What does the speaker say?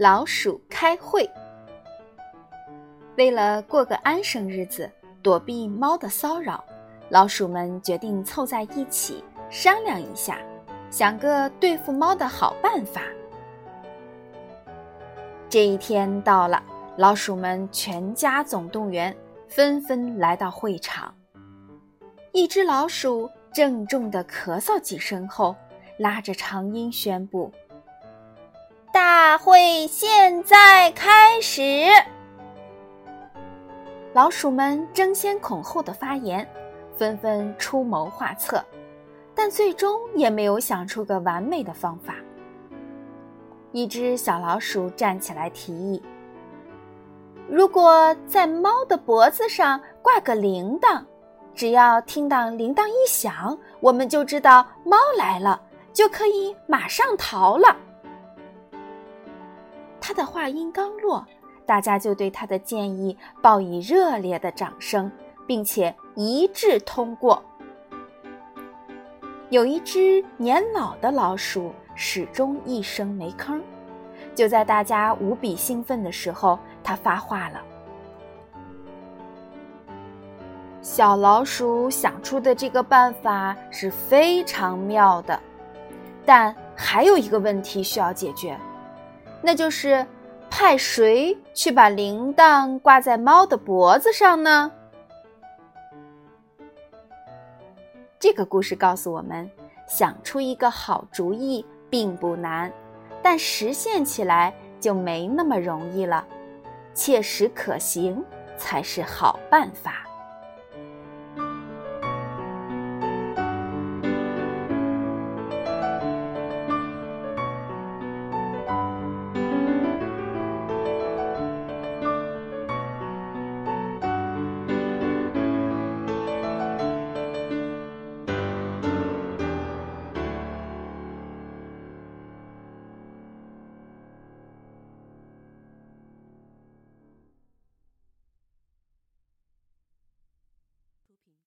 老鼠开会。为了过个安生日子，躲避猫的骚扰，老鼠们决定凑在一起商量一下，想个对付猫的好办法。这一天到了，老鼠们全家总动员，纷纷来到会场。一只老鼠郑重地咳嗽几声后，拉着长音宣布：“大会现在开始。”老鼠们争先恐后的发言，纷纷出谋划策，但最终也没有想出个完美的方法。一只小老鼠站起来提议：“如果在猫的脖子上挂个铃铛。”只要听到铃铛一响，我们就知道猫来了，就可以马上逃了。他的话音刚落，大家就对他的建议报以热烈的掌声，并且一致通过。有一只年老的老鼠始终一声没吭，就在大家无比兴奋的时候，它发话了。小老鼠想出的这个办法是非常妙的，但还有一个问题需要解决，那就是派谁去把铃铛挂在猫的脖子上呢？这个故事告诉我们，想出一个好主意并不难，但实现起来就没那么容易了。切实可行才是好办法。